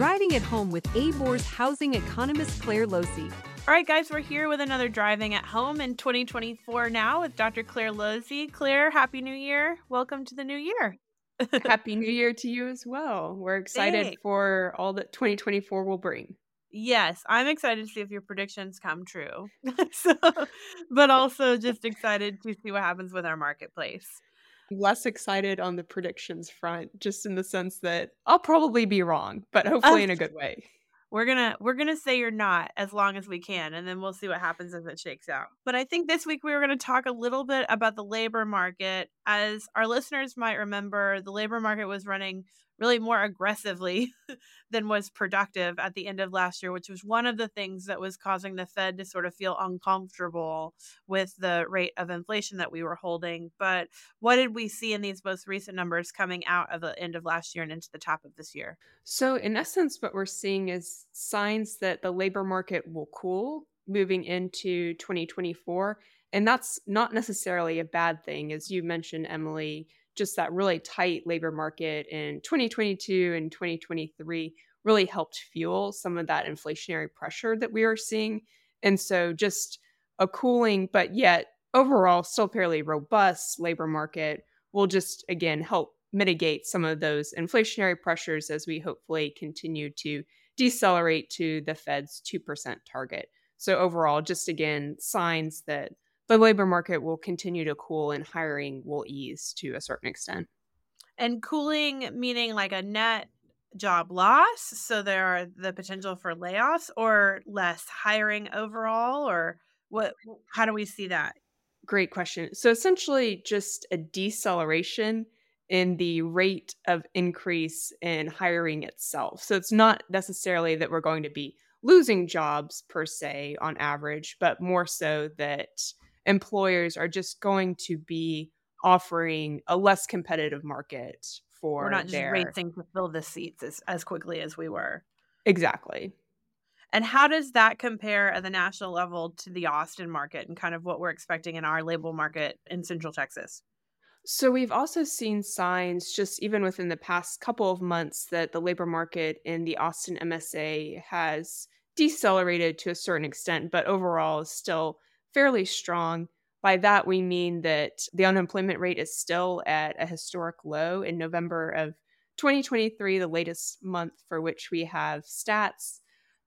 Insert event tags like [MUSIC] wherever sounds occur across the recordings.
Driving It Home with ABOR's housing economist Clare Losey. All right, guys, we're here with another Driving It Home in 2024 now with Dr. Clare Losey. Clare, Happy New Year. Welcome to the new year. [LAUGHS] Happy New Year to you as well. We're excited Thanks. for all that 2024 will bring. Yes, I'm excited to see if your predictions come true. [LAUGHS] so, but also just excited to see what happens with our marketplace. Less excited on the predictions front, just in the sense that I'll probably be wrong, but oh, hopefully in a good way. We're gonna we're gonna say you're not as long as we can, and then we'll see what happens as it shakes out. But I think this week we were gonna talk a little bit about the labor market. As our listeners might remember, the labor market was running really more aggressively [LAUGHS] than was productive at the end of last year, which was one of the things that was causing the Fed to sort of feel uncomfortable with the rate of inflation that we were holding. But what did we see in these most recent numbers coming out of the end of last year and into the top of this year? So, in essence, what we're seeing is signs that the labor market will cool moving into 2024. And that's not necessarily a bad thing. As you mentioned, Emily, just that really tight labor market in 2022 and 2023 really helped fuel some of that inflationary pressure that we are seeing. And so, just a cooling, but yet overall still fairly robust labor market will just again help mitigate some of those inflationary pressures as we hopefully continue to decelerate to the Fed's 2% target. So, overall, just again, signs that the labor market will continue to cool and hiring will ease to a certain extent. And cooling meaning like a net job loss. So there are the potential for layoffs or less hiring overall, or what? How do we see that? Great question. So essentially, just a deceleration in the rate of increase in hiring itself. So it's not necessarily that we're going to be losing jobs per se on average, but more so that employers are just going to be offering a less competitive market for We're not just their... racing to fill the seats as, as quickly as we were. Exactly. And how does that compare at the national level to the Austin market and kind of what we're expecting in our labor market in Central Texas? So we've also seen signs just even within the past couple of months that the labor market in the Austin MSA has decelerated to a certain extent, but overall is still fairly strong. By that, we mean that the unemployment rate is still at a historic low in November of 2023, the latest month for which we have stats.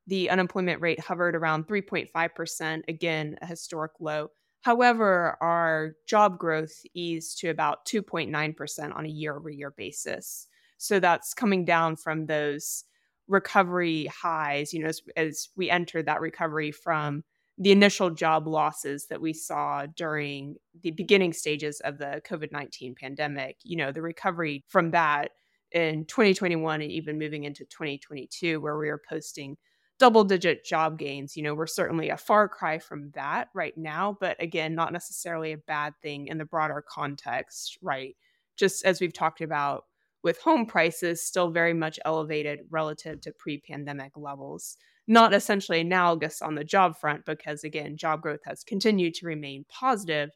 The unemployment rate hovered around 3.5%, again, a historic low. However, our job growth eased to about 2.9% on a year over year basis. So that's coming down from those recovery highs, you know, as, as we entered that recovery from the initial job losses that we saw during the beginning stages of the COVID 19 pandemic, you know, the recovery from that in 2021 and even moving into 2022, where we were posting double digit job gains, you know, we're certainly a far cry from that right now, but again, not necessarily a bad thing in the broader context, right? Just as we've talked about with home prices still very much elevated relative to pre pandemic levels not essentially analogous on the job front because again job growth has continued to remain positive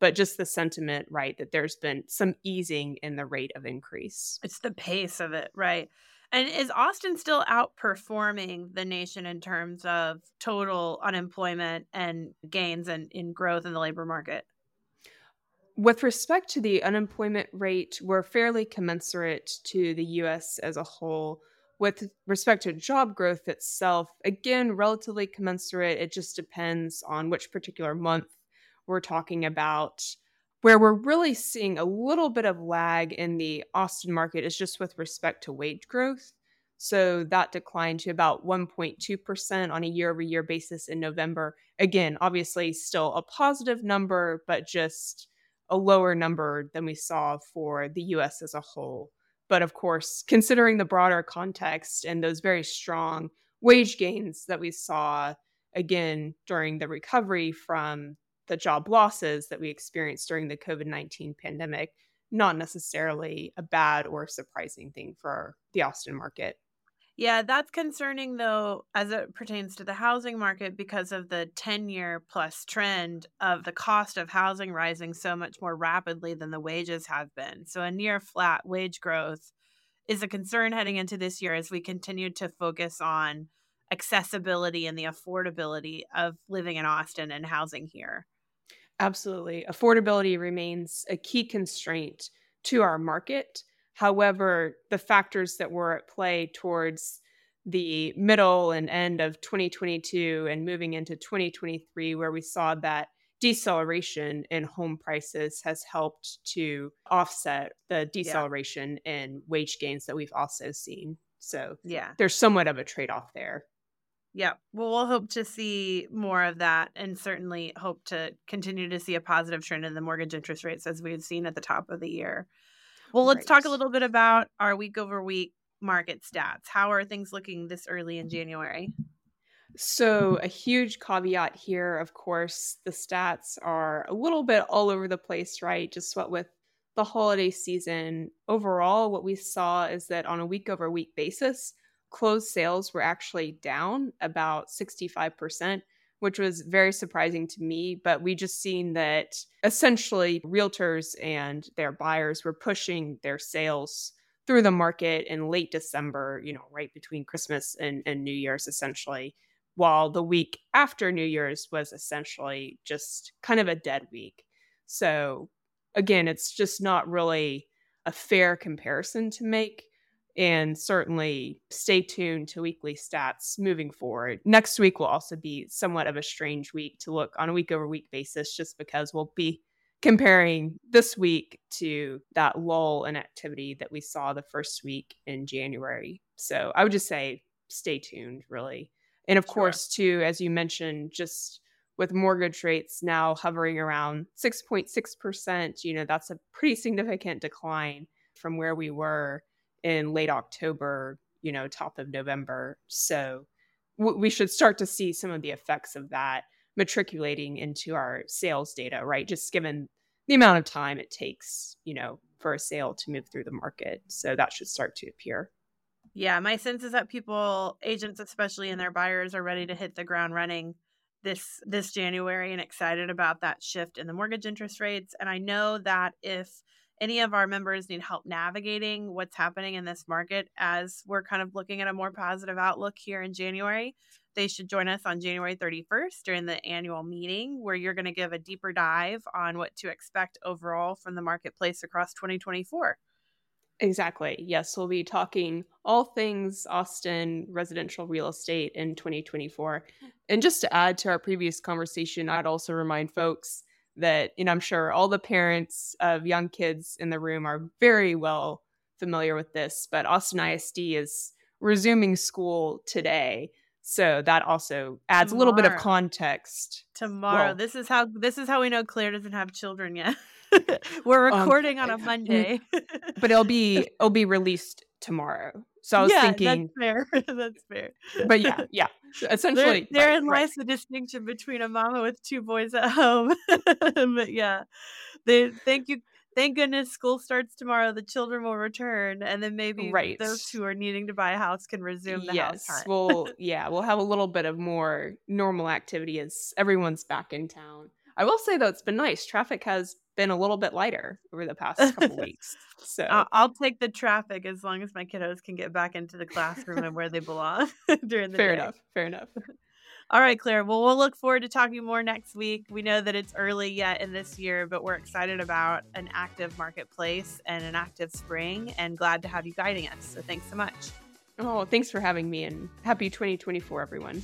but just the sentiment right that there's been some easing in the rate of increase. It's the pace of it right. And is austin still outperforming the nation in terms of total unemployment and gains and in growth in the labor market? With respect to the unemployment rate we're fairly commensurate to the us as a whole with respect to job growth itself, again, relatively commensurate. It just depends on which particular month we're talking about. Where we're really seeing a little bit of lag in the Austin market is just with respect to wage growth. So that declined to about 1.2% on a year over year basis in November. Again, obviously still a positive number, but just a lower number than we saw for the US as a whole. But of course, considering the broader context and those very strong wage gains that we saw again during the recovery from the job losses that we experienced during the COVID 19 pandemic, not necessarily a bad or surprising thing for the Austin market. Yeah, that's concerning though, as it pertains to the housing market, because of the 10 year plus trend of the cost of housing rising so much more rapidly than the wages have been. So, a near flat wage growth is a concern heading into this year as we continue to focus on accessibility and the affordability of living in Austin and housing here. Absolutely. Affordability remains a key constraint to our market. However, the factors that were at play towards the middle and end of 2022 and moving into 2023, where we saw that deceleration in home prices has helped to offset the deceleration yeah. in wage gains that we've also seen. So, yeah, there's somewhat of a trade off there. Yeah. Well, we'll hope to see more of that and certainly hope to continue to see a positive trend in the mortgage interest rates as we've seen at the top of the year. Well, let's right. talk a little bit about our week over week market stats. How are things looking this early in January? So, a huge caveat here, of course, the stats are a little bit all over the place, right? Just what with the holiday season. Overall, what we saw is that on a week over week basis, closed sales were actually down about 65%, which was very surprising to me. But we just seen that essentially realtors and their buyers were pushing their sales through the market in late December, you know, right between Christmas and, and New Year's, essentially, while the week after New Year's was essentially just kind of a dead week. So, again, it's just not really a fair comparison to make and certainly stay tuned to weekly stats moving forward. Next week will also be somewhat of a strange week to look on a week over week basis, just because we'll be comparing this week to that lull in activity that we saw the first week in January. So I would just say stay tuned, really. And of sure. course, too, as you mentioned, just with mortgage rates now hovering around 6.6%, you know, that's a pretty significant decline from where we were in late October, you know, top of November. So w- we should start to see some of the effects of that matriculating into our sales data, right? Just given the amount of time it takes, you know, for a sale to move through the market. So that should start to appear. Yeah, my sense is that people, agents especially and their buyers are ready to hit the ground running this this January and excited about that shift in the mortgage interest rates. And I know that if any of our members need help navigating what's happening in this market as we're kind of looking at a more positive outlook here in January, they should join us on January 31st during the annual meeting where you're going to give a deeper dive on what to expect overall from the marketplace across 2024. Exactly. Yes, we'll be talking all things Austin residential real estate in 2024. And just to add to our previous conversation, I'd also remind folks that you know i'm sure all the parents of young kids in the room are very well familiar with this but austin isd is resuming school today. So that also adds tomorrow. a little bit of context. Tomorrow. Well, this is how this is how we know clare doesn't have children yet. [LAUGHS] We're um, recording um, on a [LAUGHS] monday. but it'll be [LAUGHS] it'll be released tomorrow so I was yeah, thinking that's fair. [LAUGHS] that's fair. But yeah, yeah. [LAUGHS] Essentially, there, therein right, lies right. the distinction between a mama with two boys at home. [LAUGHS] but yeah, they thank you. Thank goodness school starts tomorrow. The children will return, and then maybe right. those who are needing to buy a house can resume the yes, house hunt. well, yeah, we'll have a little bit of more normal activity as everyone's back in town. I will say though, it's been nice. Traffic has been a little bit lighter over the past [LAUGHS] couple weeks. So I'll, I'll, take the traffic as long as my kiddos can get back into the classroom and where they belong [LAUGHS] during the fair day. enough. Fair enough. [LAUGHS] All right, Clare. Well, we'll look forward to talking more next week. We know that it's early yet in this year, but we're excited about an active marketplace and an active spring and glad to have you guiding us. So thanks so much. Oh, thanks for having me and happy 2024, everyone.